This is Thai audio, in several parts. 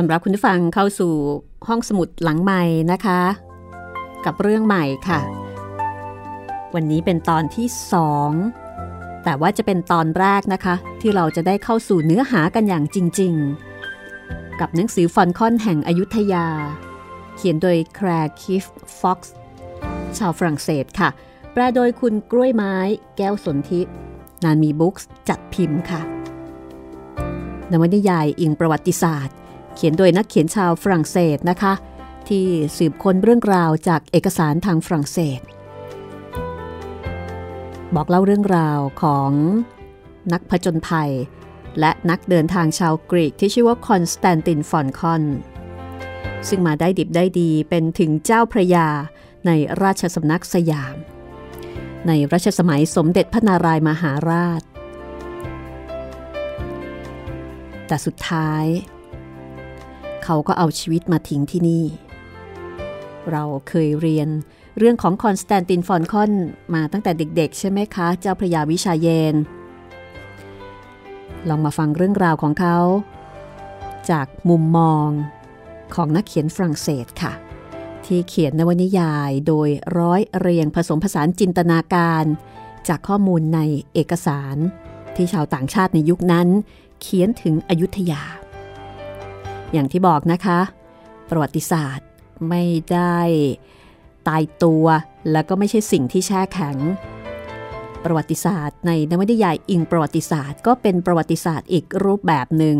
อนรับคุณผู้ฟังเข้าสู่ห้องสมุดหลังใหม่นะคะ กับเรื่องใหม่ค่ะ วันนี้เป็นตอนที่สองแต่ว่าจะเป็นตอนแรกนะคะ ที่เราจะได้เข้าสู่เนื้อหากันอย่างจริง ๆ กับหนังสือฟอลคอนแห่งอยุธยา เขียนโดยแคลร์คีฟฟ็อกซ์ชาวฝรั่งเศสค่ะ แปลโดยคุณกล้วยไม้ แก้วสนธินานมีบุ๊กส์จัดพิมพ์ค่ะนวนิยายอิงประวัติศาสตร์ เขียนโดยนักเขียนชาวฝรั่งเศสนะคะ ที่สืบค้นเรื่องราวจากเอกสารทางฝรั่งเศส บอกเล่าเรื่องราวของนักผจญภัย และนักเดินทางชาวกรีกที่ชื่อว่าคอนสแตนตินฟอลคอน ซึ่งมาได้ดิบได้ดีเป็นถึงเจ้าพระยาในราชสำนักสยาม ในรัชสมัยสมเด็จพระนารายณ์มหาราช แต่สุดท้าย เขาก็เอาชีวิตมาทิ้งที่นี่ เราเคยเรียนเรื่องของคอนสแตนตินฟอลคอนมาตั้งแต่เด็กๆ ใช่ไหมคะ เจ้าพระยาวิชาเยนทร์ ลองมาฟังเรื่องราวของเขา จากมุมมองของนักเขียนฝรั่งเศสค่ะ ที่เขียนนวนิยายโดยร้อยเรียงผสมผสานจินตนาการ จากข้อมูลในเอกสาร ที่ชาวต่างชาติในยุคนั้น เขียนถึงอยุธยา อย่างที่บอกนะคะ ประวัติศาสตร์ไม่ได้ตายตัวแล้วก็ไม่ใช่สิ่งที่แช่แข็ง ประวัติศาสตร์ในนวนิยายอิงประวัติศาสตร์ ก็เป็นประวัติศาสตร์อีกรูปแบบหนึ่ง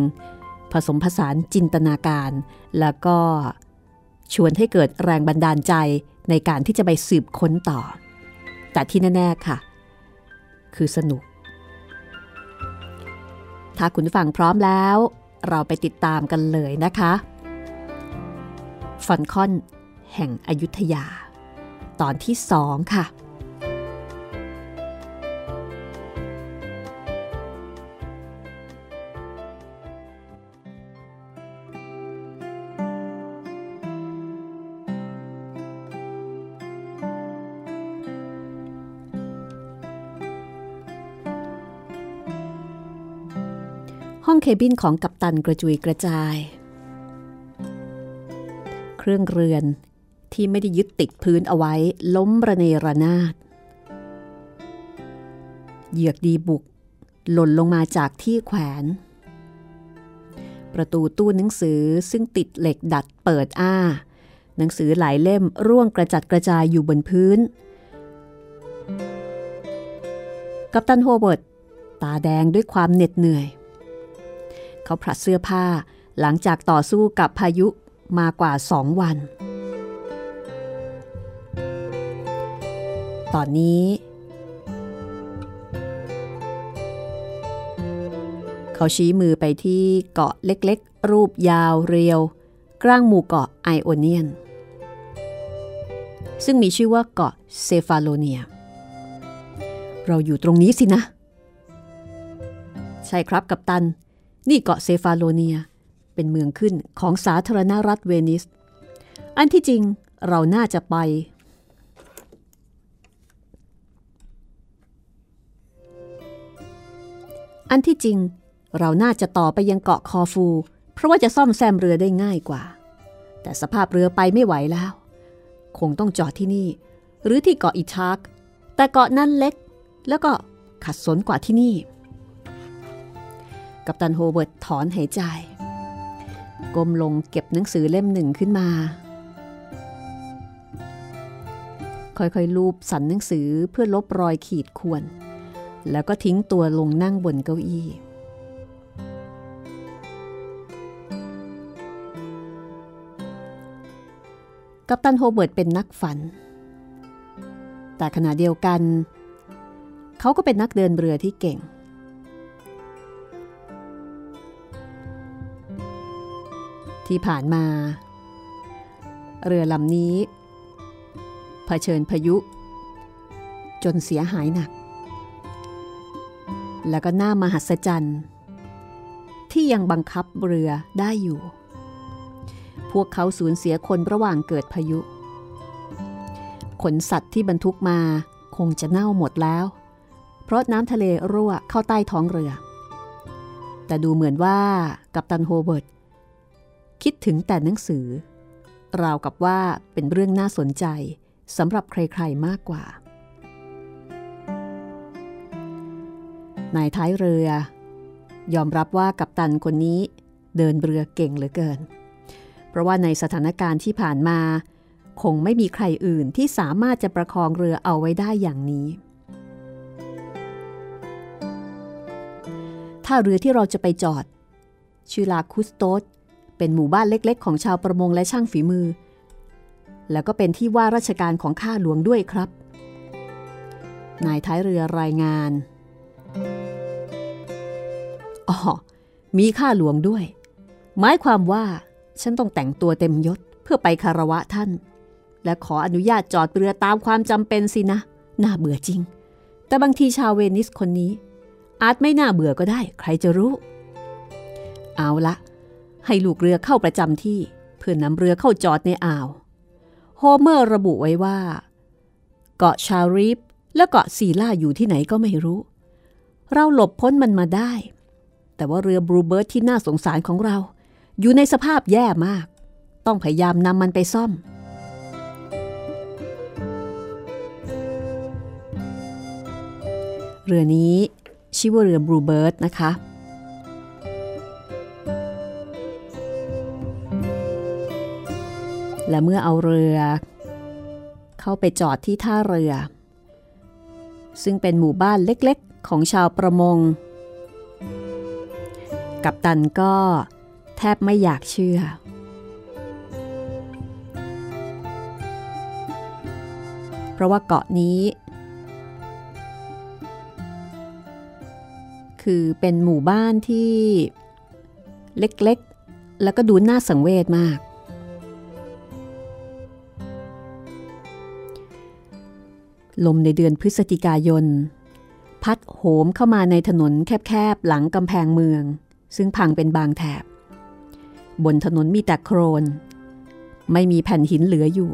ผสมผสานจินตนาการ แล้วก็ชวนให้เกิดแรงบันดาลใจในการที่จะไปสืบค้นต่อ แต่ที่แน่ ๆ ค่ะ คือสนุก ถ้าคุณฟังพร้อมแล้ว เราไปติดตามกันเลยนะคะฟันคอนแห่งอยุธยา ตอนที่สองค่ะ เคบินของกัปตันกระจุยกระจาย เครื่องเรือนที่ไม่ได้ยึดติดพื้นเอาไว้ล้มระเนระนาด เหยือกดีบุก หล่นลงมาจากที่แขวน ประตูตู้หนังสือซึ่งติดเหล็กดัดเปิดอ้า หนังสือหลายเล่มร่วงกระจัดกระจายอยู่บนพื้น กัปตันโฮเบิร์ตตาแดงด้วยความเหน็ดเหนื่อย เขาผลัดเสื้อผ้า หลังจากต่อสู้กับพายุมากว่าสองวัน ตอนนี้ เขาชี้มือไปที่เกาะเล็กๆ รูปยาวเรียว กลางหมู่เกาะไอโอเนียน ซึ่งมีชื่อว่าเกาะเซฟาโลเนีย เราอยู่ตรงนี้สินะ ใช่ครับกัปตัน นี่เกาะเซฟาโลเนีย เป็นเมืองขึ้นของสาธารณรัฐเวนิส อันที่จริงเราน่าจะไป อันที่จริง เราน่าจะต่อไปยังเกาะคอฟู เพราะว่าจะซ่อมแซมเรือได้ง่ายกว่า แต่สภาพเรือไปไม่ไหวแล้ว คงต้องจอดที่นี่ หรือที่เกาะอิชาร์กแต่เกาะนั้นเล็ก แล้วก็ขัดสนกว่าที่นี่ กัปตันโฮเวิร์ดถอนหายใจ ก้มลงเก็บหนังสือเล่มหนึ่งขึ้นมา ค่อยๆลูบสันหนังสือเพื่อลบรอยขีดข่วน แล้วก็ทิ้งตัวลงนั่งบนเก้าอี้กัปตันโฮเบิร์ตเป็นนักฝัน แต่ขณะเดียวกัน เขาก็เป็นนักเดินเรือที่เก่ง ที่ผ่านมา เรือลำนี้เผชิญพายุ จนเสียหายหนัก แล้วก็น่ามหัศจรรย์ ที่ยังบังคับเรือได้อยู่ พวกเขาสูญเสียคนระหว่างเกิดพายุ ขนสัตว์ที่บรรทุกมาคงจะเน่าหมดแล้ว เพราะน้ำทะเลรั่วเข้าใต้ท้องเรือ แต่ดูเหมือนว่ากัปตันโฮเวิร์ด คิดถึงแต่หนังสือ ราวกับว่าเป็นเรื่องน่าสนใจสำหรับใครๆมากกว่านายท้ายเรือ ยอมรับว่ากัปตันคนนี้เดินเรือเก่งเหลือเกิน เพราะว่าในสถานการณ์ที่ผ่านมา คงไม่มีใครอื่นที่สามารถจะประคองเรือเอาไว้ได้อย่างนี้ ถ้าเรือที่เราจะไปจอดชื่อลาคุสโตส เป็นหมู่บ้านเล็กๆ ของชาวประมงและช่างฝีมือ แล้วก็เป็นที่ว่าราชการของข้าหลวงด้วยครับ นายท้ายเรือรายงานอ๋อมีข้าหลวงด้วย หมายความว่า ฉันต้องแต่งตัวเต็มยศเพื่อไปคารวะท่าน และขออนุญาตจอดเรือตามความจำเป็นสินะ น่าเบื่อจริง แต่บางทีชาวเวนิสคนนี้ อาจไม่น่าเบื่อก็ได้ ใครจะรู้ เอาละ ให้ลูกเรือเข้าประจำที่ เพื่อนนำเรือเข้าจอดในอ่าว โฮเมอร์ระบุไว้ว่า เกาะชารีฟและเกาะซีล่าอยู่ที่ไหนก็ไม่รู้ เราหลบพ้นมันมาได้ แต่ว่าเรือบลูเบิร์ดที่น่าสงสารของเรา อยู่ในสภาพแย่มาก ต้องพยายามนำมันไปซ่อมเรือนี้ชื่อว่าเรือบลูเบิร์ดนะคะ และเมื่อเอาเรือ เข้าไปจอดที่ท่าเรือ ซึ่งเป็นหมู่บ้านเล็กๆ ของชาวประมง กัปตันก็แทบไม่อยากเชื่อ เพราะว่าเกาะนี้ คือเป็นหมู่บ้านที่เล็กๆ แล้วก็ดูน่าสังเวชมาก ลมในเดือนพฤศจิกายน พัดโหมเข้ามาในถนนแคบๆหลังกำแพงเมือง ซึ่งพังเป็นบางแถบ บนถนนมีแต่โครน ไม่มีแผ่นหินเหลืออยู่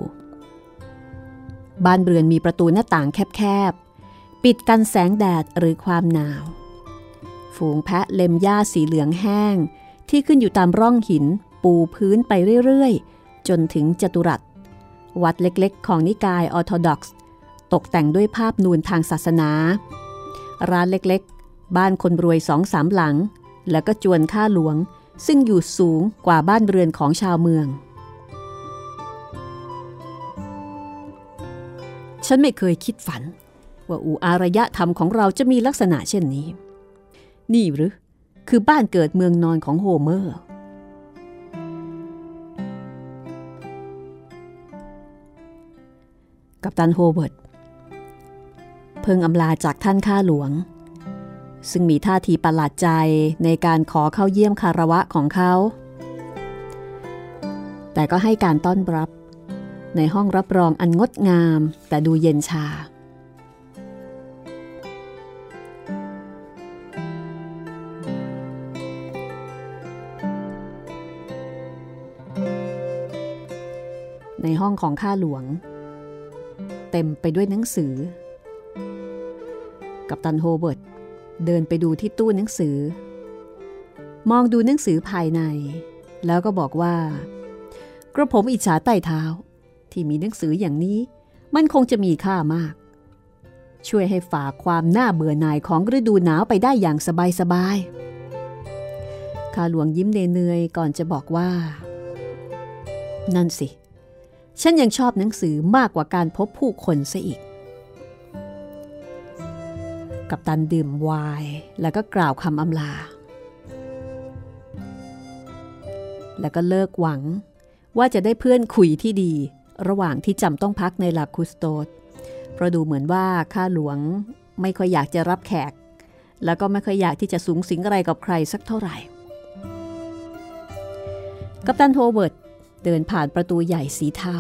บ้านเรือนมีประตูหน้าต่างแคบๆ ปิดกันแสงแดดหรือความหนาว ฝูงแพะเล็มหญ้าสีเหลืองแห้ง ที่ขึ้นอยู่ตามร่องหินปูพื้นไปเรื่อยๆ จนถึงจตุรัสวัดเล็กๆ ของนิกายออร์โธดอกซ์ ตกแต่งด้วยภาพนูนทางศาสนา ร้านเล็กๆ บ้านคนรวยสองสามหลัง แล้วก็จวนข้าหลวง ซึ่งอยู่สูงกว่าบ้านเรือนของชาวเมือง ฉันไม่เคยคิดฝัน ว่าอู่อารยธรรมของเราจะมีลักษณะเช่นนี้ นี่หรือ คือบ้านเกิดเมืองนอนของโฮเมอร์กัปตันโฮเวิร์ด เพิ่งอำลาจากท่านข้าหลวง ซึ่งมีท่าทีประหลาดใจในการขอเข้าเยี่ยมคารวะของเขา แต่ก็ให้การต้อนรับ ในห้องรับรองอันงดงาม แต่ดูเย็นชา ในห้องของข้าหลวงเต็มไปด้วยหนังสือ กัปตันโฮเวิร์ดเดินไปดูที่ตู้หนังสือ มองดูหนังสือภายใน แล้วก็บอกว่า กระผมอิจฉาใต้เท้า ที่มีหนังสืออย่างนี้ มันคงจะมีค่ามาก ช่วยให้ฝากความน่าเบื่อหน่ายของฤดูหนาวไปได้อย่างสบายๆข้าหลวงยิ้มเนยๆก่อนจะบอกว่า นั่นสิ ฉันยังชอบหนังสือมากกว่าการพบผู้คนซะอีก กับตันดื่มไวน์แล้วก็กล่าวคำอำลา แล้วก็เลิกหวังว่าจะได้เพื่อนคุยที่ดี ระหว่างที่จำต้องพักในลาคุสโตสเพราะดูเหมือนว่าข้าหลวงไม่ค่อยอยากจะรับแขก แล้วก็ไม่ค่อยอยากที่จะสุงสิงอะไรกับใครสักเท่าไหร่ กัปตันโฮเวิร์ดเดินผ่านประตูใหญ่สีเทา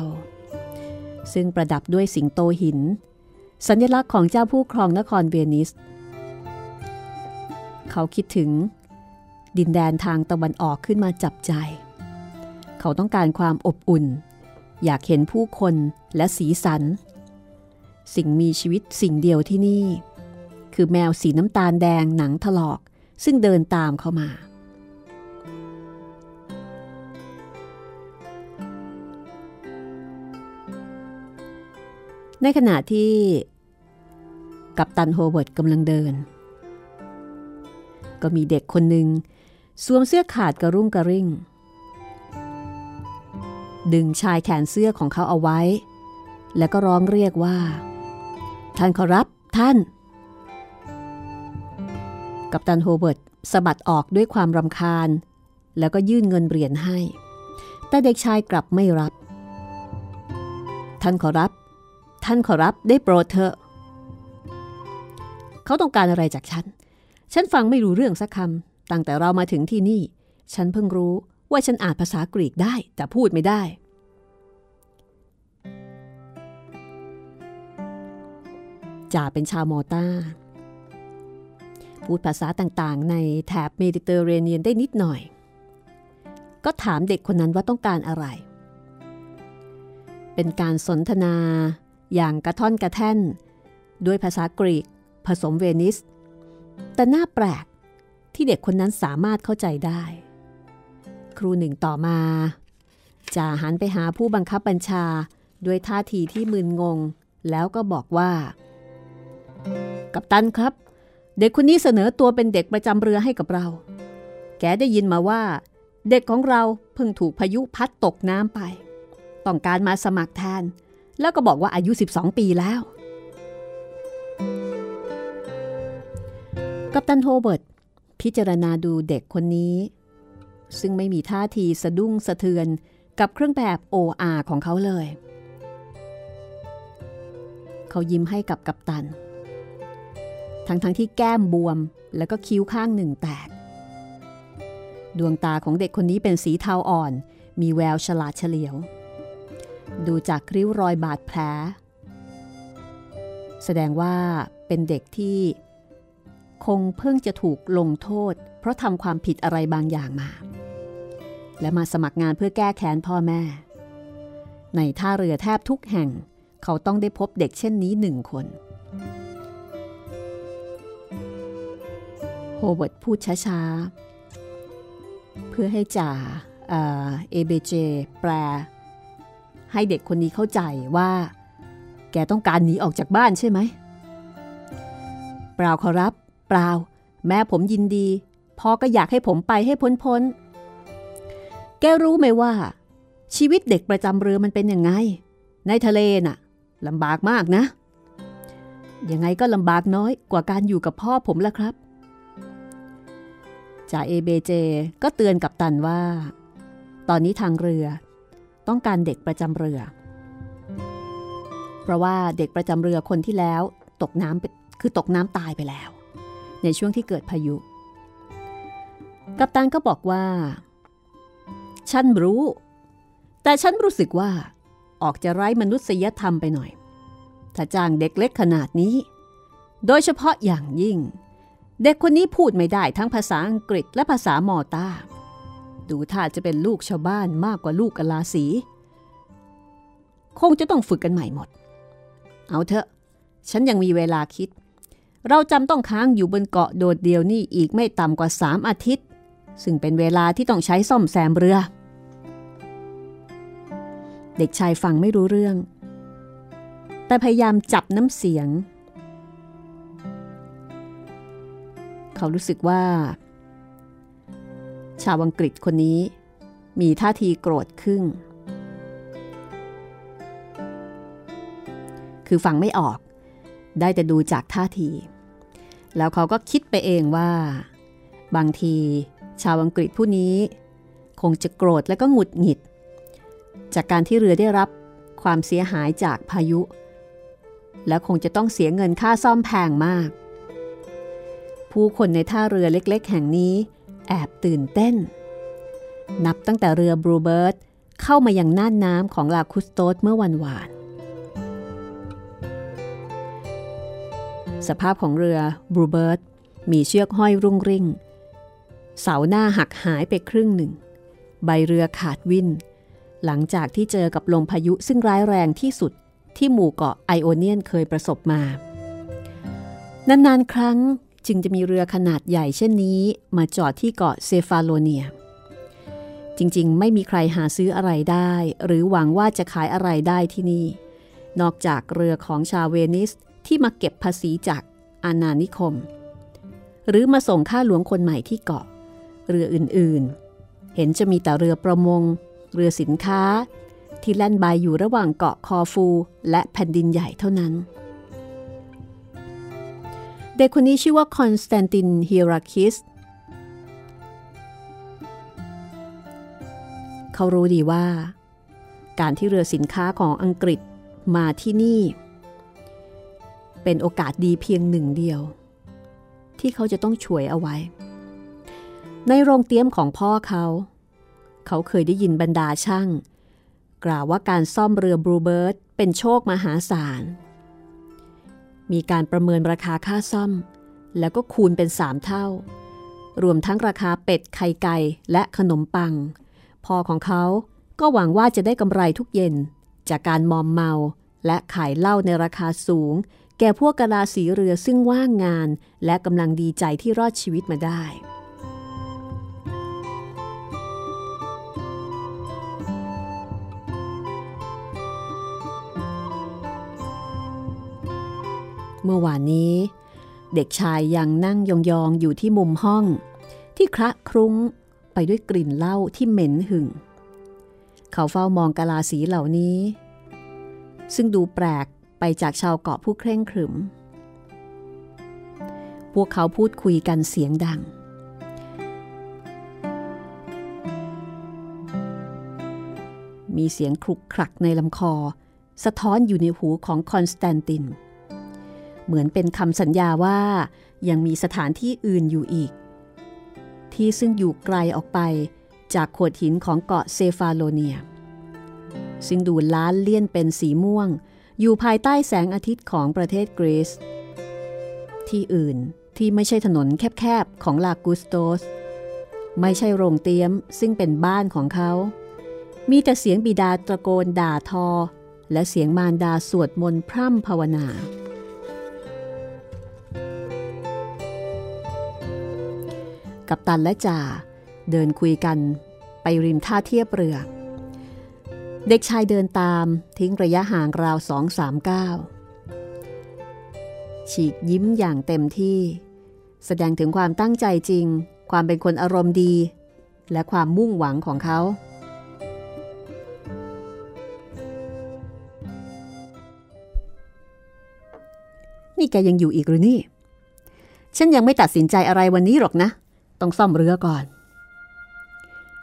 ซึ่งประดับด้วยสิงโตหิน สัญลักษณ์ของเจ้าผู้ครองนครเวนิส เขาคิดถึง ดินแดนทางตะวันออกขึ้นมาจับใจ เขาต้องการความอบอุ่น อยากเห็นผู้คนและสีสัน สิ่งมีชีวิตสิ่งเดียวที่นี่ คือแมวสีน้ำตาลแดงหนังถลอกซึ่งเดินตามเข้ามา ในขณะที่กัปตันโฮเวิร์ดกำลังเดิน ก็มีเด็กคนหนึ่งสวมเสื้อขาดกระรุ่งกระริ่ง ดึงชายแขนเสื้อของเขาเอาไว้ แล้วก็ร้องเรียกว่า ท่านขอรับท่าน กัปตันโฮเวิร์ดสะบัดออกด้วยความรำคาญ แล้วก็ยื่นเงินเหรียญให้ แต่เด็กชายกลับไม่รับ ท่านขอรับ ท่านขอรับได้โปรดเถอะ เขาต้องการอะไรจากฉัน ฉันฟังไม่รู้เรื่องสักคำ ตั้งแต่เรามาถึงที่นี่ ฉันเพิ่งรู้ว่าฉันอ่านภาษากรีกได้แต่พูดไม่ได้ จ่าเป็นชาวมอต้า พูดภาษาต่างๆ ในแถบเมดิเตอร์เรเนียนได้นิดหน่อย ก็ถามเด็กคนนั้นว่าต้องการอะไร เป็นการสนทนา อย่างกระท่อนกระแท่น ด้วยภาษากรีกผสมเวนิส แต่น่าแปลกที่เด็กคนนั้นสามารถเข้าใจได้ ครูหนึ่งต่อมาจ่าหันไปหาผู้บังคับบัญชาด้วยท่าทีที่มึนงง แล้วก็บอกว่า กัปตันครับ เด็กคนนี้เสนอตัวเป็นเด็กประจำเรือให้กับเรา แกได้ยินมาว่า เด็กของเราเพิ่งถูกพายุพัดตกน้ำไป ต้องการมาสมัครแทน แล้วก็บอกว่าอายุ 12 ปีแล้ว กัปตันโฮเบิร์ตพิจารณาดูเด็กคนนี้ ซึ่งไม่มีท่าทีสะดุ้งสะเทือนกับเครื่องแบบ OR ของเขาเลย เขายิ้มให้กับกัปตัน ทั้งทั้งที่แก้มบวมแล้วก็คิ้วข้างหนึ่งแตก ดวงตาของเด็กคนนี้เป็นสีเทาอ่อน มีแววฉลาดเฉลียว ดูจากริ้วรอยบาดแผล แสดงว่าเป็นเด็กที่คงเพิ่งจะถูกลงโทษ เพราะทำความผิดอะไรบางอย่างมา และมาสมัครงานเพื่อแก้แค้นพ่อแม่ ในท่าเรือแทบทุกแห่ง เขาต้องได้พบเด็กเช่นนี้หนึ่งคนโฮเวิร์ดพูดช้าๆ เพื่อให้จ่าเอเบเจ แปล ให้เด็กคนนี้เข้าใจว่า แกต้องการหนีออกจากบ้านใช่ไหมเปล่าขอรับ เปล่า แม่ผมยินดีพ่อก็อยากให้ผมไปให้พ้นพ้นแกรู้ไหมว่า ชีวิตเด็กประจำเรือมันเป็นยังไง ในทะเลน่ะลำบากมากนะ ยังไงก็ลำบากน้อยกว่าการอยู่กับพ่อผมละครับจ่าเอเบเจก็เตือนกับตันว่า ตอนนี้ทางเรือ ต้องการเด็กประจำเรือ เพราะว่าเด็กประจำเรือคนที่แล้วตกน้ำคือตกน้ำตายไปแล้ว ในช่วงที่เกิดพายุ กัปตันก็บอกว่า ฉันรู้ แต่ฉันรู้สึกว่าออกจะไร้มนุษยธรรมไปหน่อย ถ้าจ้างเด็กเล็กขนาดนี้ โดยเฉพาะอย่างยิ่ง เด็กคนนี้พูดไม่ได้ทั้งภาษาอังกฤษและภาษามอตา ดูท่าจะเป็นลูกชาวบ้านมากกว่าลูกกลาสี คงจะต้องฝึกกันใหม่หมด เอาเถอะ ฉันยังมีเวลาคิด เราจำต้องค้างอยู่บนเกาะโดดเดียวนี่อีกไม่ต่ำกว่าสามอาทิตย์ ซึ่งเป็นเวลาที่ต้องใช้ซ่อมแซมเรือ เด็กชายฟังไม่รู้เรื่อง แต่พยายามจับน้ำเสียง เขารู้สึกว่า ชาวอังกฤษคนนี้มีท่าทีโกรธขึ้นคือฟังไม่ออก ได้แต่ดูจากท่าที แล้วเขาก็คิดไปเองว่า บางทีชาวอังกฤษผู้นี้ คงจะโกรธและก็หงุดหงิด จากการที่เรือได้รับความเสียหายจากพายุ และคงจะต้องเสียเงินค่าซ่อมแพงมาก ผู้คนในท่าเรือเล็กๆ แห่งนี้ แอบตื่นเต้น นับตั้งแต่เรือบรูเบิร์ตเข้ามายังน่านน้ำของลาคุสโตสเมื่อวันวาน สภาพของเรือบรูเบิร์ตมีเชือกห้อยรุ่งริ่ง เสาหน้าหักหายไปครึ่งหนึ่ง ใบเรือขาดวินหลังจากที่เจอกับลมพายุซึ่งร้ายแรงที่สุดที่หมู่เกาะไอโอเนียนเคยประสบมา นานๆ ครั้ง จึงจะมีเรือขนาดใหญ่เช่นนี้มาจอดที่เกาะเซฟาโลเนีย จริงๆ ไม่มีใครหาซื้ออะไรได้ หรือหวังว่าจะขายอะไรได้ที่นี่ นอกจากเรือของชาวเวนิสที่มาเก็บภาษีจากอาณานิคม หรือมาส่งข้าหลวงคนใหม่ที่เกาะ เรืออื่นๆ เห็นจะมีแต่เรือประมง เรือสินค้า ที่แล่นบายอยู่ระหว่างเกาะคอฟู และแผ่นดินใหญ่เท่านั้น เด็กคนนี้ชื่อว่าคอนสแตนตินฮิราคิส เขารู้ดีว่า การที่เรือสินค้าของอังกฤษมาที่นี่ เป็นโอกาสดีเพียงหนึ่งเดียว ที่เขาจะต้องฉวยเอาไว้ ในโรงเตี๊ยมของพ่อเขา เขาเคยได้ยินบรรดาช่าง กล่าวว่าการซ่อมเรือบลูเบิร์ดเป็นโชคมหาศาล มีการประเมินราคาค่าซ่อม แล้วก็คูณเป็นสามเท่า รวมทั้งราคาเป็ดไข่ไก่และขนมปัง พ่อของเขาก็หวังว่าจะได้กำไรทุกเย็น จากการมอมเมาและขายเหล้าในราคาสูง แก่พวกกะลาสีเรือซึ่งว่างงาน และกำลังดีใจที่รอดชีวิตมาได้ เมื่อวานนี้ เด็กชายยังนั่งยองๆอยู่ที่มุมห้อง ที่คระครุ้งไปด้วยกลิ่นเหล้าที่เหม็นหึ่ง เขาเฝ้ามองกะลาสีเหล่านี้ ซึ่งดูแปลกไปจากชาวเกาะผู้เคร่งขรึม พวกเขาพูดคุยกันเสียงดัง มีเสียงคลุกคลักในลำคอ สะท้อนอยู่ในหูของคอนสแตนตินเหมือนเป็นคำสัญญาว่ายังมีสถานที่อื่นอยู่อีก ที่ซึ่งอยู่ไกลออกไปจากโขดหินของเกาะเซฟาโลเนีย ซึ่งดูล้านเลี่ยนเป็นสีม่วง อยู่ภายใต้แสงอาทิตย์ของประเทศกรีซที่อื่นที่ไม่ใช่ถนนแคบๆ ของลากุสโตส ไม่ใช่โรงเตี๊ยมซึ่งเป็นบ้านของเขา มีแต่เสียงบิดาตะโกนด่าทอ และเสียงมารดาสวดมนต์พร่ำภาวนา กับตันและจ่าเดินคุยกันไปริมท่าเทียบเรือ เด็กชายเดินตามทิ้งระยะห่างราวสองสามก้าวฉีกยิ้มอย่างเต็มที่ แสดงถึงความตั้งใจจริง ความเป็นคนอารมณ์ดี และความมุ่งหวังของเขา นี่แกยังอยู่อีกหรือนี่ ฉันยังไม่ตัดสินใจอะไรวันนี้หรอกนะ ต้องซ่อมเรือก่อน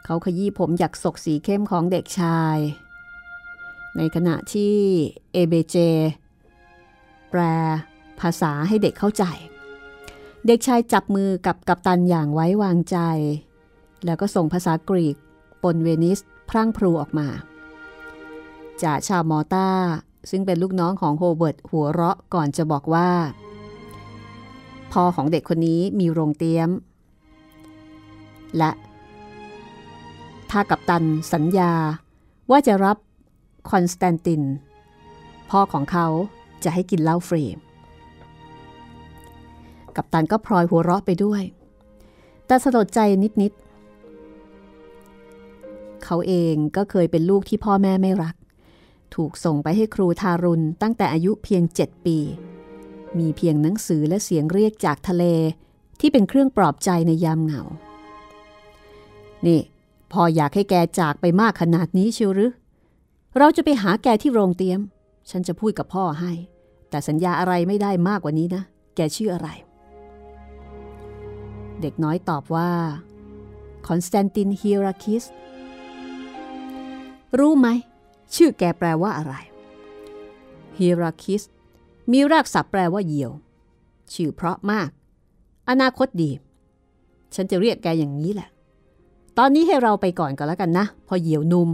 เขาขยี้ผมหยักศกสีเข้มของเด็กชาย ในขณะที่เอเบเจ แปลภาษาให้เด็กเข้าใจ เด็กชายจับมือกับกัปตันอย่างไว้วางใจ แล้วก็ส่งภาษากรีกปนเวนิสพรั่งพรูออกมาจ่าชาวมอลต้าซึ่งเป็นลูกน้องของโฮเวิร์ดหัวเราะก่อนจะบอกว่าพ่อของเด็กคนนี้มีโรงเตี๊ยม และถ้ากัปตันสัญญาว่าจะรับคอนสแตนติน พ่อของเขาจะให้กินเหล้าฟรี กัปตันก็พลอยหัวเราะไปด้วย แต่สลดใจนิดๆ เขาเองก็เคยเป็นลูกที่พ่อแม่ไม่รัก ถูกส่งไปให้ครูทารุณตั้งแต่อายุเพียงเจ็ดปี มีเพียงหนังสือและเสียงเรียกจากทะเลที่เป็นเครื่องปลอบใจในยามเหงา นี่พ่ออยากให้แกจากไปมากขนาดนี้เชียวหรือ เราจะไปหาแกที่โรงเตียม ฉันจะพูดกับพ่อให้ แต่สัญญาอะไรไม่ได้มากกว่านี้นะ แกชื่ออะไร เด็กน้อยตอบว่า คอนสแตนตินฮิราคิส รู้ไหม ชื่อแกแปลว่าอะไรฮิราคิสมีรากศัพท์แปลว่าเหยี่ยว ชื่อเพราะมาก อนาคตดี ฉันจะเรียกแกอย่างนี้แหละ ตอนนี้ให้เราไปก่อนก็แล้วกันนะ พ่อเหยี่ยวหนุ่ม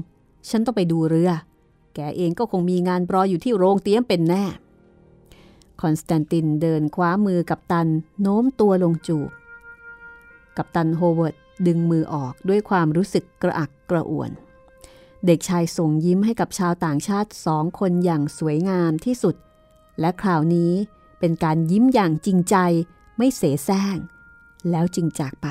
ฉันต้องไปดูเรือ แกเองก็คงมีงานรออยู่ที่โรงเตี๊ยมเป็นแน่ คอนสแตนตินเดินคว้ามือกัปตันโน้มตัวลงจูบ กัปตันโฮเวิร์ดดึงมือออกด้วยความรู้สึกกระอักกระอ่วน เด็กชายส่งยิ้มให้กับชาวต่างชาติสองคนอย่างสวยงามที่สุด และคราวนี้เป็นการยิ้มอย่างจริงใจไม่เสแสร้ง แล้วจึงจากไป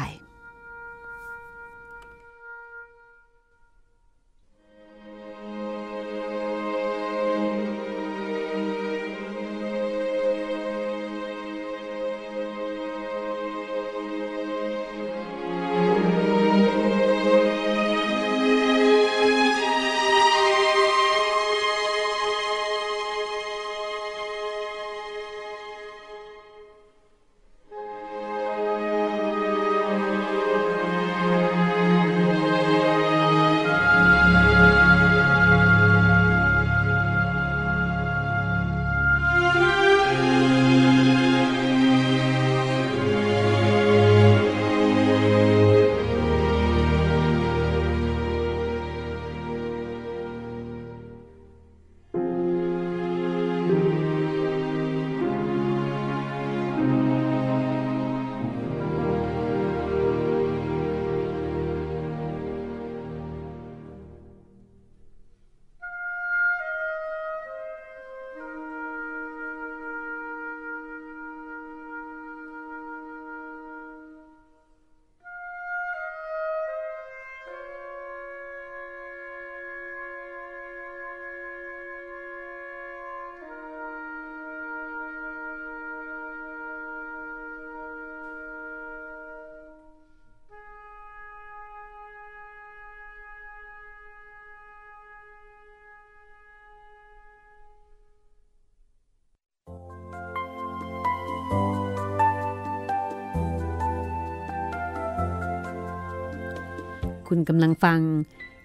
คุณกำลังฟัง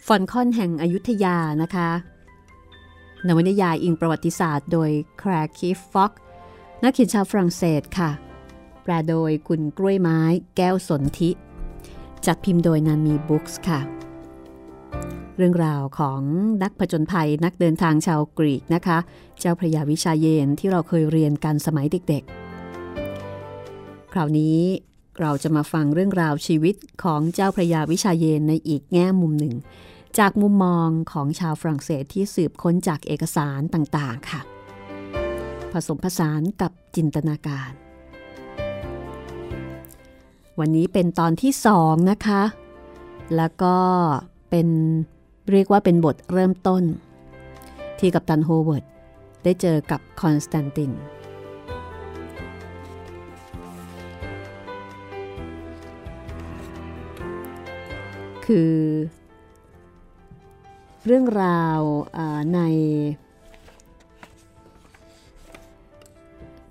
ฟอลคอนแห่งอยุธยานะคะนวนิยายอิงประวัติศาสตร์โดยแคลร์คีฟฟ็อกซ์นักเขียนชาวฝรั่งเศสค่ะ แปลโดยคุณกล้วยไม้แก้วสนธิ จัดพิมพ์โดยนานมีบุ๊คส์ค่ะ เรื่องราวของนักผจญภัยนักเดินทางชาวกรีกนะคะ เจ้าพระยาวิชาเยนทร์ที่เราเคยเรียนกันสมัยเด็กๆ คราวนี้ เราจะมาฟังเรื่องราวชีวิตของเจ้าพระยาวิชาเยนทร์ในอีกแง่มุมหนึ่ง จากมุมมองของชาวฝรั่งเศสที่สืบค้นจากเอกสารต่างๆค่ะ ผสมผสานกับจินตนาการ วันนี้เป็นตอนที่สองนะคะ แล้วก็เป็นเรียกว่าเป็นบทเริ่มต้น ที่กัปตันโฮเวิร์ดได้เจอกับคอนสแตนติน คือ เรื่องราวใน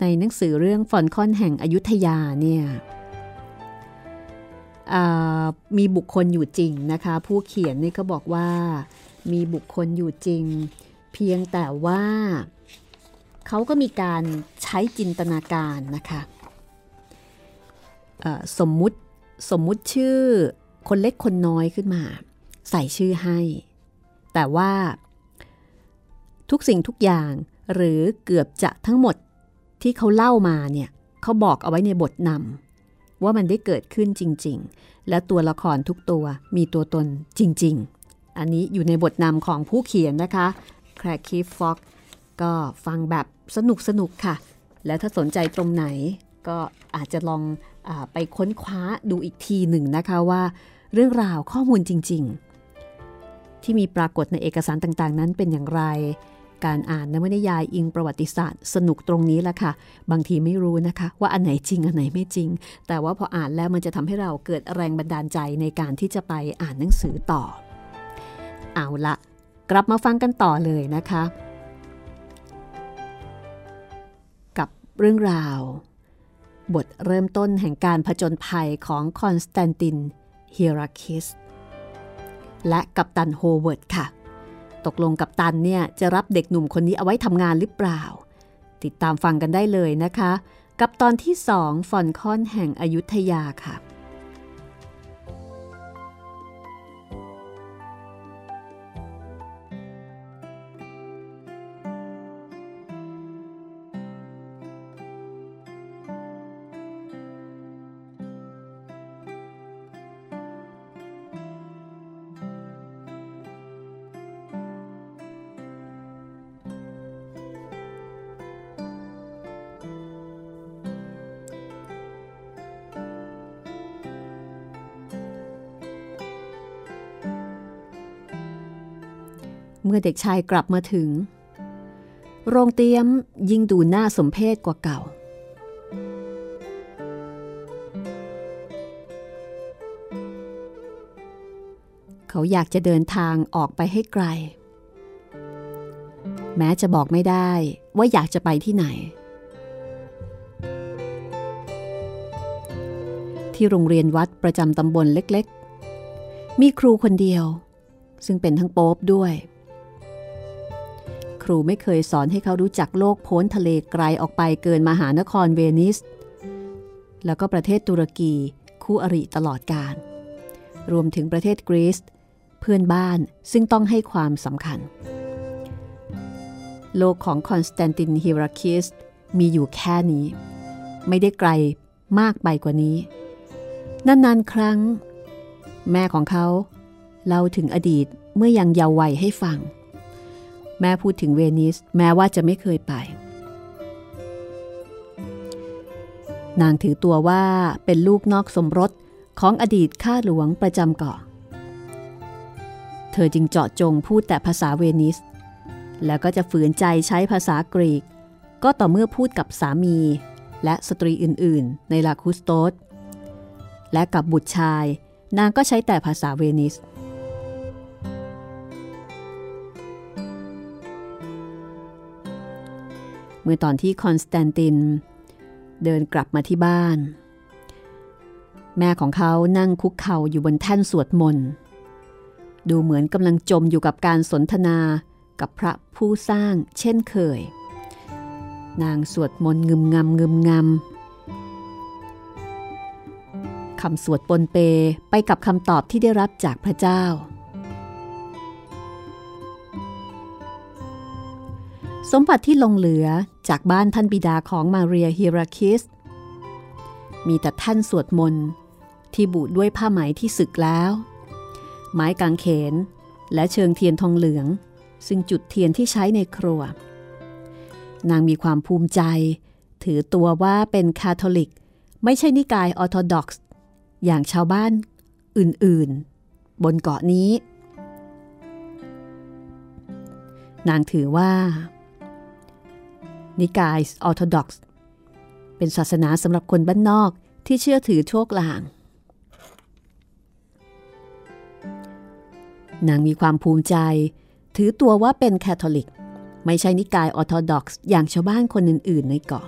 ในหนังสือเรื่องฟอนคอนแห่งอยุธยาเนี่ยมีบุคคลอยู่จริงนะคะ ผู้เขียนนี่ก็บอกว่ามีบุคคลอยู่จริง เพียงแต่ว่า เขาก็มีการใช้จินตนาการนะคะสมมุติสมมุติชื่อ คนเล็กคนน้อยขึ้นมา ใส่ชื่อให้ แต่ว่า ทุกสิ่งทุกอย่างหรือเกือบจะทั้งหมดที่เขาเล่ามาเนี่ยเขาบอกเอาไว้ในบทนำว่ามันได้เกิดขึ้นจริง ๆ และตัวละครทุกตัวมีตัวตนจริง ๆ อันนี้อยู่ในบทนำของผู้เขียนนะคะแครคีฟ็อกก็ฟังแบบสนุกสนุกค่ะ แล้วถ้าสนใจตรงไหนก็อาจจะลองอไปค้นคว้าดูอีกทีหนึ่งนะคะว่า เรื่องราวข้อมูลจริง ๆ ที่มีปรากฏในเอกสารต่างๆ นั้นเป็นอย่างไร การอ่านนวนิยายอิงประวัติศาสตร์ สนุกตรงนี้แหละค่ะ บางทีไม่รู้นะคะ ว่าอันไหนจริงอันไหนไม่จริง แต่ว่าพออ่านแล้วมันจะทำให้เราเกิดแรงบันดาลใจในการที่จะไปอ่านหนังสือต่อ เอาละกลับมาฟังกันต่อเลยนะคะกับเรื่องราว บทเริ่มต้นแห่งการผจญภัยของคอนสแตนติน เฮียราคิสและกัปตันโฮเวิร์ดค่ะ ตกลงกัปตันเนี่ยจะรับเด็กหนุ่มคนนี้เอาไว้ทำงานหรือเปล่า ติดตามฟังกันได้เลยนะคะ กับตอนที่สองฟอลคอนแห่งอยุธยาค่ะ มื่อเด็กชายกลับมาถึง โรงเตี๊ยมยิ่งดูน่าสมเพชกว่าเก่า เขาอยากจะเดินทางออกไปให้ไกล แม้จะบอกไม่ได้ว่าอยากจะไปที่ไหน ที่โรงเรียนวัดประจำตำบลเล็กๆ มีครูคนเดียวซึ่งเป็นทั้งโป๊ปด้วย ครูไม่เคยสอนให้เขารู้จักโลกโพ้นทะเลไกลออกไปเกินมหานครเวนิส แล้วก็ประเทศตุรกีคู่อริตลอดกาลรวมถึงประเทศกรีซเพื่อนบ้านซึ่งต้องให้ความสำคัญ โลกของคอนสแตนตินฮิราคิสมีอยู่แค่นี้ ไม่ได้ไกลมากไปกว่านี้ นานๆครั้ง แม่ของเขาเล่าถึงอดีตเมื่อยังเยาว์วัยให้ฟัง แม่พูดถึงเวนิส แม้ว่าจะไม่เคยไป นางถือตัวว่าเป็นลูกนอกสมรสของอดีตข้าหลวงประจำเกาะ เธอจึงเจาะจงพูดแต่ภาษาเวนิส แล้วก็จะฝืนใจใช้ภาษากรีก ก็ต่อเมื่อพูดกับสามี และสตรีอื่น ๆ ในลาคุสโตสและกับบุตรชาย นางก็ใช้แต่ภาษาเวนิส เมื่อตอนที่คอนสแตนติน เดินกลับมาที่บ้าน แม่ของเขานั่งคุกเข่าอยู่บนแท่นสวดมนต์ดูเหมือนกำลังจมอยู่กับการสนทนากับพระผู้สร้างเช่นเคย นางสวดมนต์งึมงำงึมงำคำสวดปนเปไปกับคำตอบที่ได้รับจากพระเจ้า สมบัติที่ลงเหลือ จากบ้านท่านบิดาของมาเรียฮิราคิส มีแต่ท่านสวดมนต์ที่บูดด้วยผ้าไหมที่สึกแล้ว ไม้กางเขน และเชิงเทียนทองเหลือง ซึ่งจุดเทียนที่ใช้ในครัว นางมีความภูมิใจ ถือตัวว่าเป็นคาทอลิก ไม่ใช่นิกายออร์โธดอกซ์ อย่างชาวบ้านอื่นๆ บนเกาะนี้ นางถือว่า นิกายออร์โธดอกซ์ เป็นศาสนาสำหรับคนบ้านนอกที่เชื่อถือโชคลาง นางมีความภูมิใจ ถือตัวว่าเป็นแคทอลิก ไม่ใช่นิกายออร์โธดอกซ์อย่างชาวบ้านคนอื่น ๆ ในเกาะ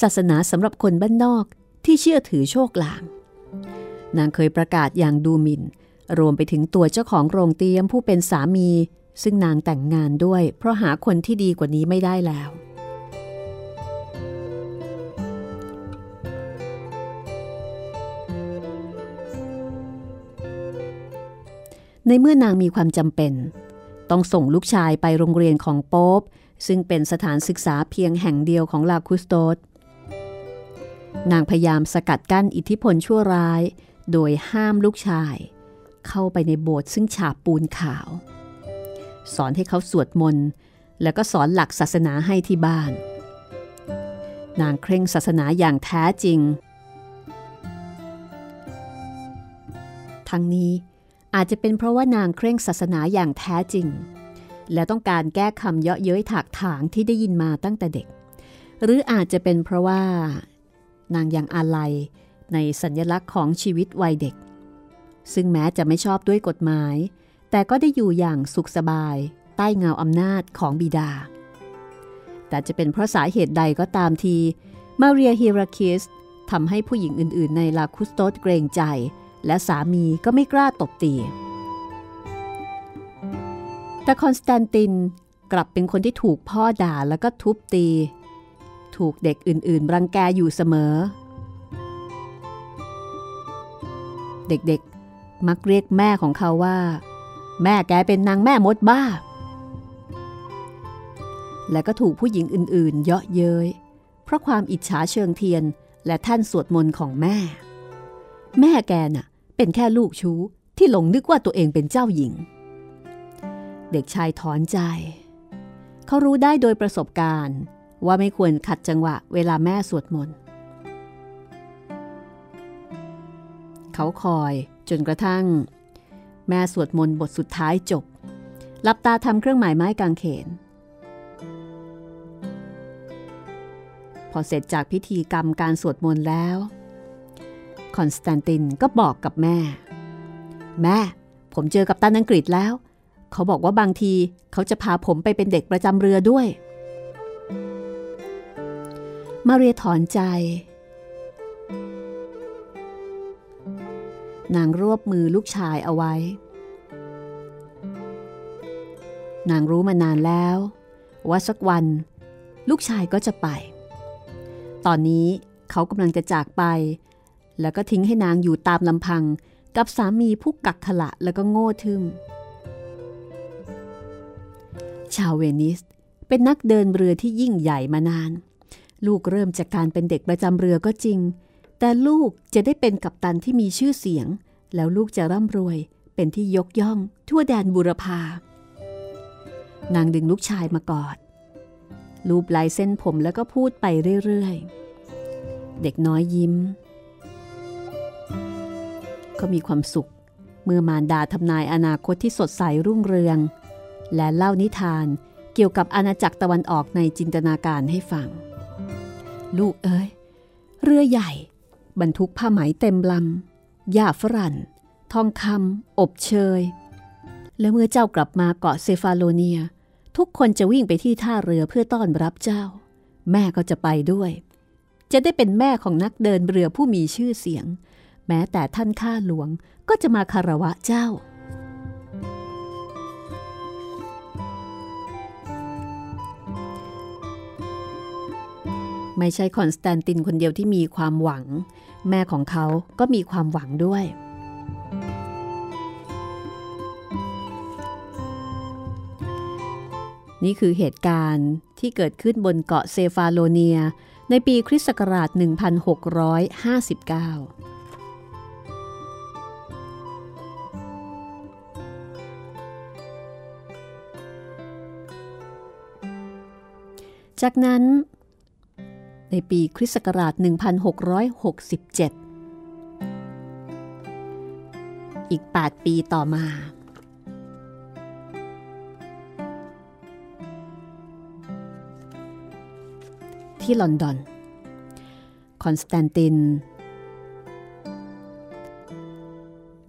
ศาสนาสำหรับคนบ้านนอกที่เชื่อถือโชคลาง นางเคยประกาศอย่างดูหมิน่น รวมไปถึงตัวเจ้าของโรงเตียมผู้เป็นสามี ซึ่งนางแต่งงานด้วยเพราะหาคนที่ดีกว่านี้ไม่ได้แล้ว ในเมื่อนางมีความจำเป็น ต้องส่งลูกชายไปโรงเรียนของโป๊ปซึ่งเป็นสถานศึกษาเพียงแห่งเดียวของลาคุสโตสนางพยายามสกัดกั้นอิทธิพลชั่วร้าย โดยห้ามลูกชาย เข้าไปในโบสถ์ซึ่งฉาบปูนขาว สอนให้เขาสวดมนต์ แล้วก็สอนหลักศาสนาให้ที่บ้าน นางเคร่งศาสนาอย่างแท้จริง ทั้งนี้อาจจะเป็นเพราะว่านางเคร่งศาสนาอย่างแท้จริง และต้องการแก้คำเยาะเย้ยถากถางที่ได้ยินมาตั้งแต่เด็ก หรืออาจจะเป็นเพราะว่า นางยังอาลัยในสัญญลักษณ์ของชีวิตวัยเด็ก ซึ่งแม้จะไม่ชอบด้วยกฎหมาย แต่ก็ได้อยู่อย่างสุขสบายใต้เงาอำนาจของบิดา แต่จะเป็นเพราะสาเหตุใดก็ตามที มาเรียฮิราคิสทำให้ผู้หญิงอื่นๆ ในลาคุสโตสเกรงใจ และสามีก็ไม่กล้าตบตี แต่คอนสแตนตินกลับเป็นคนที่ถูกพ่อด่าแล้วก็ทุบตี ถูกเด็กอื่นๆ รังแกอยู่เสมอ เด็กๆ มักเรียกแม่ของเขาว่า แม่แกเป็นนางแม่มดบ้า และก็ถูกผู้หญิงอื่นๆ เยาะเย้ยเพราะความอิจฉาเชิงเทียนและท่านสวดมนต์ของแม่ แม่แกน่ะ เป็นแค่ลูกชู้ที่หลงนึกว่าตัวเองเป็นเจ้าหญิง เด็กชายถอนใจ เขารู้ได้โดยประสบการณ์ว่าไม่ควรขัดจังหวะเวลาแม่สวดมนต์ เขาคอยจนกระทั่ง แม่สวดมนต์บทสุดท้ายจบหลับตาทำเครื่องหมายไม้กางเขน พอเสร็จจากพิธีกรรมการสวดมนต์แล้ว คอนสแตนตินก็บอกกับแม่ แม่ ผมเจอกับตันอังกฤษแล้ว เขาบอกว่าบางทีเขาจะพาผมไปเป็นเด็กประจำเรือด้วย มาเรียถอนใจ นางรวบมือลูกชายเอาไว้ นางรู้มานานแล้ว ว่าสักวัน ลูกชายก็จะไป ตอนนี้เขากำลังจะจากไป แล้วก็ทิ้งให้นางอยู่ตามลำพังกับสามีผู้กักขละแล้วก็โง่ทึมชาวเวนิสเป็นนักเดินเรือที่ยิ่งใหญ่มานาน ลูกเริ่มจากการเป็นเด็กประจำเรือก็จริง แต่ลูกจะได้เป็นกัปตันที่มีชื่อเสียง แล้วลูกจะร่ำรวย เป็นที่ยกย่องทั่วแดนบุรพา นางดึงลูกชายมากอด ลูบลายเส้นผมแล้วก็พูดไปเรื่อยๆ เด็กน้อยยิ้ม ก็มีความสุข เมื่อมารดาทำนายอนาคตที่สดใสรุ่งเรือง และเล่านิทานเกี่ยวกับอาณาจักรตะวันออกในจินตนาการให้ฟัง ลูกเอ้ย เรือใหญ่ บรรทุกผ้าไหมเต็มลำหญ้าฝรั่นทองคำอบเชย และเมื่อเจ้ากลับมาเกาะเซฟาโลเนีย ทุกคนจะวิ่งไปที่ท่าเรือเพื่อต้อนรับเจ้า แม่ก็จะไปด้วย จะได้เป็นแม่ของนักเดินเรือผู้มีชื่อเสียง แม้แต่ท่านข้าหลวงก็จะมาคารวะเจ้าไม่ใช่คอนสแตนตินคนเดียวที่มีความหวัง แม่ของเขาก็มีความหวังด้วย นี่คือเหตุการณ์ที่เกิดขึ้นบนเกาะเซฟาโลเนีย ในปีคริสต์ศักราช 1659จากนั้น ในปีคริสต์ศักราช 1667 อีก 8 ปีต่อมา ที่ลอนดอน คอนสแตนติน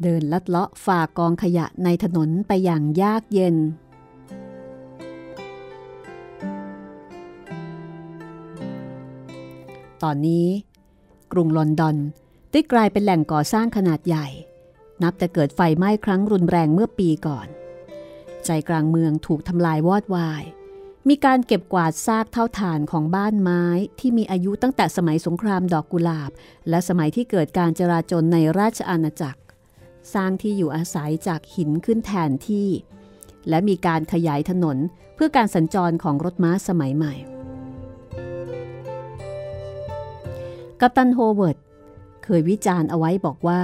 เดินลัดเลาะฝ่ากองขยะในถนนไปอย่างยากเย็น ตอนนี้ กรุงลอนดอนได้กลายเป็นแหล่งก่อสร้างขนาดใหญ่ นับแต่เกิดไฟไหม้ครั้งรุนแรงเมื่อปีก่อน ใจกลางเมืองถูกทำลายวอดวาย มีการเก็บกวาดซากเท่าฐานของบ้านไม้ที่มีอายุตั้งแต่สมัยสงครามดอกกุหลาบ และสมัยที่เกิดการจราจนในราชอาณาจักร สร้างที่อยู่อาศัยจากหินขึ้นแทนที่ และมีการขยายถนนเพื่อการสัญจรของรถม้าสมัยใหม่ กัปตันโฮเวิร์ดเคยวิจารณ์เอาไว้บอกว่า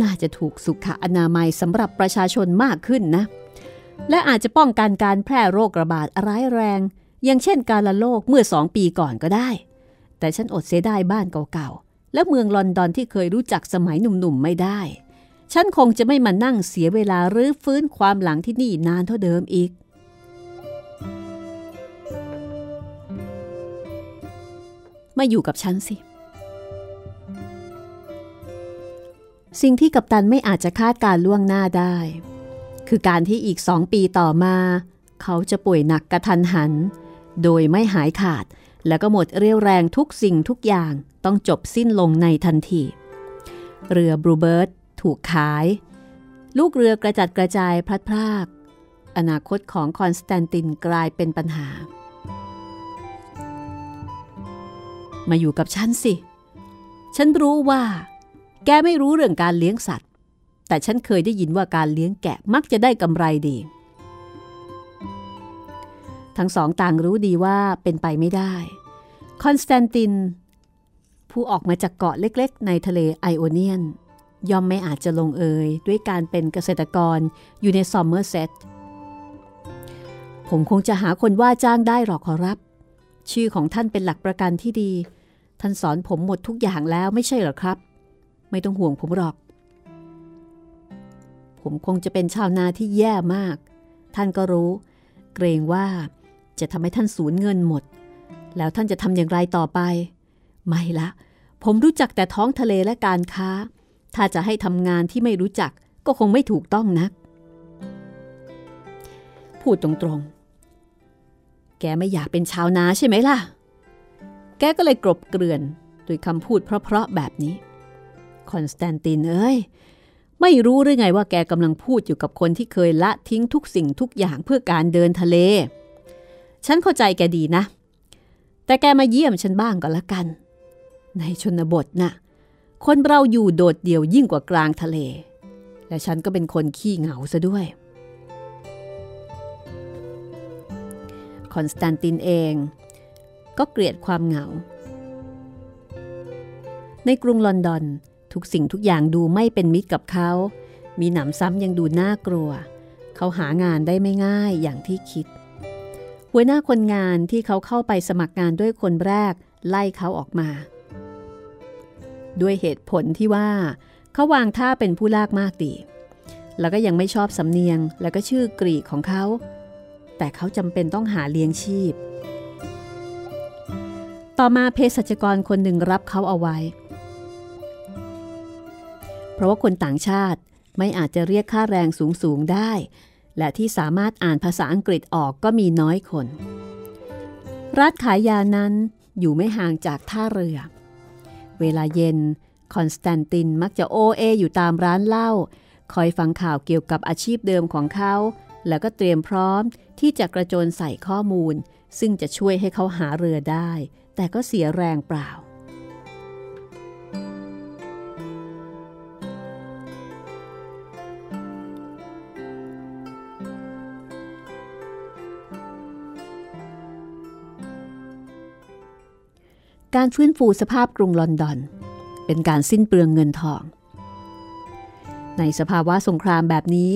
น่าจะถูกสุขอนามัยสำหรับประชาชนมากขึ้นนะ และอาจจะป้องกันการแพร่โรคระบาดร้ายแรง อย่างเช่นการละโรคเมื่อสองปีก่อนก็ได้ แต่ฉันอดเสียดายบ้านเก่าๆ และเมืองลอนดอนที่เคยรู้จักสมัยหนุ่มๆไม่ได้ ฉันคงจะไม่มานั่งเสียเวลารื้อฟื้นความหลังที่นี่นานเท่าเดิมอีก มาอยู่กับฉันสิ สิ่งที่กัปตันไม่อาจจะคาดการล่วงหน้าได้ คือการที่อีกสองปีต่อมา เขาจะป่วยหนักกระทันหัน โดยไม่หายขาด แล้วก็หมดเรี่ยวแรงทุกสิ่งทุกอย่างต้องจบสิ้นลงในทันที เรือบรูเบิร์ตถูกขาย ลูกเรือกระจัดกระจายพลัดพราก อนาคตของคอนสแตนตินกลายเป็นปัญหา มาอยู่กับฉันสิ ฉันรู้ว่า แกไม่รู้เรื่องการเลี้ยงสัตว์ แต่ฉันเคยได้ยินว่าการเลี้ยงแกะมักจะได้กำไรดี ทั้งสองต่างรู้ดีว่าเป็นไปไม่ได้ คอนสแตนติน ผู้ออกมาจากเกาะเล็กๆ ในทะเลไอโอเนียน ย่อมไม่อาจจะลงเอยด้วยการเป็นเกษตรกรอยู่ในซอมเมอร์เซตผมคงจะหาคนว่าจ้างได้หรอกขอรับ ชื่อของท่านเป็นหลักประกันที่ดี ท่านสอนผมหมดทุกอย่างแล้วไม่ใช่หรอครับ ไม่ต้องห่วงผมหรอก ผมคงจะเป็นชาวนาที่แย่มาก ท่านก็รู้ เกรงว่าจะทำให้ท่านสูญเงินหมด แล้วท่านจะทำอย่างไรต่อไป ไม่ละ ผมรู้จักแต่ท้องทะเลและการค้า ถ้าจะให้ทำงานที่ไม่รู้จักก็คงไม่ถูกต้องนัก พูดตรงๆ แกไม่อยากเป็นชาวนาใช่ไหมล่ะ แกก็เลยกรบเกลื่อนโดยคำพูดเพราะๆแบบนี้ คอนสแตนตินเอ้ย ไม่รู้หรือไงว่าแกกำลังพูดอยู่กับคนที่เคยละทิ้งทุกสิ่งทุกอย่างเพื่อการเดินทะเล ฉันเข้าใจแกดีนะ แต่แกมาเยี่ยมฉันบ้างก็แล้วกัน ในชนบทน่ะ คนเราอยู่โดดเดี่ยวยิ่งกว่ากลางทะเล และฉันก็เป็นคนขี้เหงาซะด้วย คอนสแตนตินเอง ก็เกลียดความเหงา ในกรุงลอนดอน ทุกสิ่งทุกอย่างดูไม่เป็นมิตรกับเขา มีหนำซ้ำยังดูน่ากลัว เขาหางานได้ไม่ง่ายอย่างที่คิด หัวหน้าคนงานที่เขาเข้าไปสมัครงานด้วยคนแรกไล่เขาออกมา ด้วยเหตุผลที่ว่า เขาวางท่าเป็นผู้ลากมากดีแล้วก็ยังไม่ชอบสำเนียงแล้วก็ชื่อกรีกของเขา แต่เขาจำเป็นต้องหาเลี้ยงชีพ ต่อมาเภสัชกรคนหนึ่งรับเขาเอาไว้ เพราะว่าคนต่างชาติไม่อาจจะเรียกค่าแรงสูงสูงได้ และที่สามารถอ่านภาษาอังกฤษออกก็มีน้อยคน ร้านขายยานั้นอยู่ไม่ห่างจากท่าเรือ เวลาเย็นคอนสแตนตินมักจะโอเออยู่ตามร้านเหล้าคอยฟังข่าวเกี่ยวกับอาชีพเดิมของเขา แล้วก็เตรียมพร้อม ที่จะกระโจนใส่ข้อมูล ซึ่งจะช่วยให้เขาหาเรือได้ แต่ก็เสียแรงเปล่า การฟื้นฟูสภาพกรุงลอนดอน เป็นการสิ้นเปลืองเงินทอง ในสภาวะสงครามแบบนี้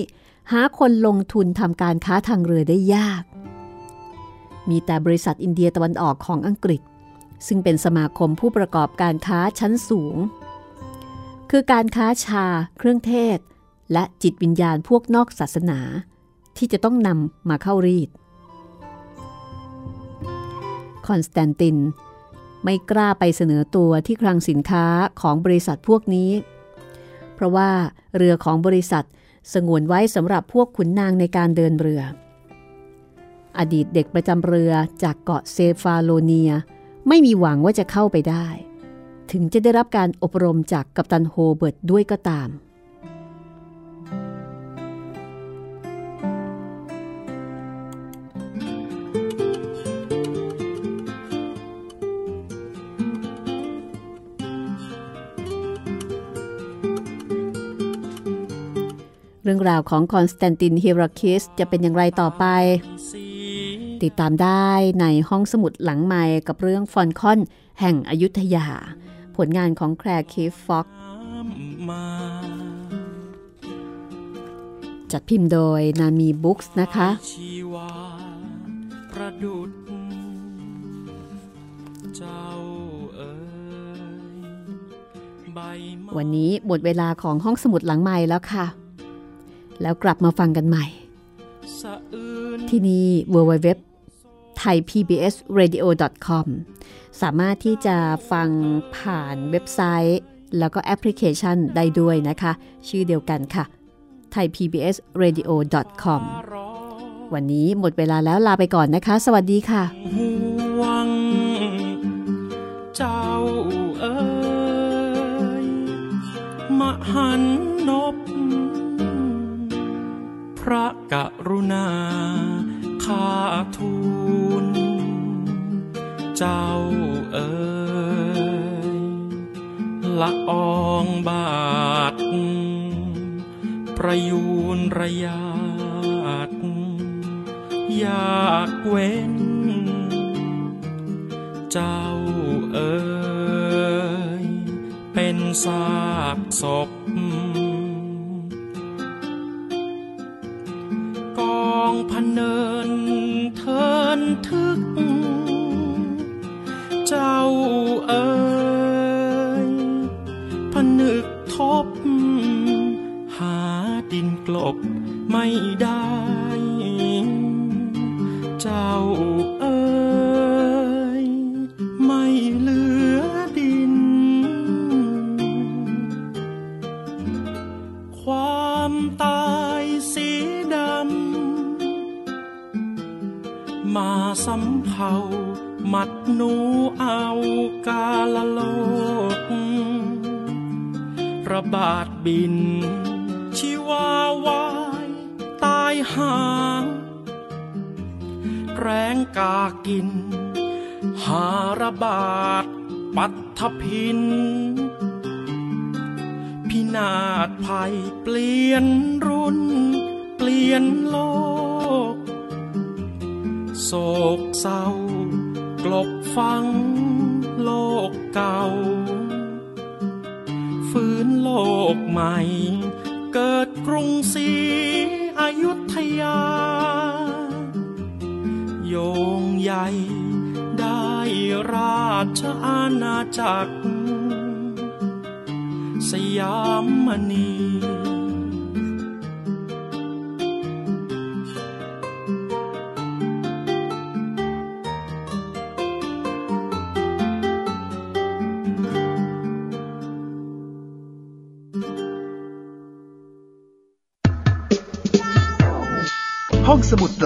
หาคนลงทุนทำการค้าทางเรือได้ยาก มีแต่บริษัทอินเดียตะวันออกของอังกฤษ ซึ่งเป็นสมาคมผู้ประกอบการค้าชั้นสูง คือการค้าชา เครื่องเทศ และจิตวิญญาณพวกนอกศาสนา ที่จะต้องนำมาเข้ารีดคอนสแตนตินไม่กล้าไปเสนอตัวที่คลังสินค้าของบริษัทพวกนี้ เพราะว่าเรือของบริษัท สงวนไว้สำหรับพวกขุนนางในการเดินเรือ อดีตเด็กประจำเรือจากเกาะเซฟาโลเนีย ไม่มีหวังว่าจะเข้าไปได้ ถึงจะได้รับการอบรมจากกัปตันโฮเวิร์ดด้วยก็ตาม เรื่องราวของคอนสแตนตินเฮราคิสจะเป็นอย่างไรต่อไป ติดตามได้ในห้องสมุดหลังใหม่กับเรื่องฟอลคอนแห่งอยุธยา ผลงานของแคลร์คีฟฟ็อกซ์จัดพิมพ์โดยนานมีบุ๊คส์นะคะประดุดเจ้าเอ๋ยวันนี้หมดเวลาของห้องสมุดหลังใหม่แล้วค่ะ แล้วกลับมาฟังกันใหม่สะอื้นที่นี่ www thai pbs radio com สามารถที่จะฟังผ่านเว็บไซต์ แล้วก็แอปพลิเคชันได้ด้วยนะคะ ชื่อเดียวกันค่ะ thai pbs radio com ร้องวันนี้หมดเวลาแล้วลาไปก่อนนะคะ สวัสดีค่ะ ระกรุณาข้าทูลเจ้าเอ๋ยละอองบาท ประยูนระยาดอยากเว้น เจ้าเอ๋ยเป็นซากศพ องพันเนินเทินทึก เจ้าเอ๋ยผนึกทบ หาดินกลบไม่ได้ เจ้า มาสำเภามัดหนูเอากาลโลก ระบาดบิน ชีวาวายตายหา แรงกากิน หาระบาดปัตถพิน พินาศภัยเปลี่ยนรุ่น เปลี่ยนโลก โศกเศร้ากลบฟังโลกเก่า ฟื้นโลกใหม่ เกิดกรุงศรีอยุธยา โยงใหญ่ได้ราชอาณาจักร สยามมณี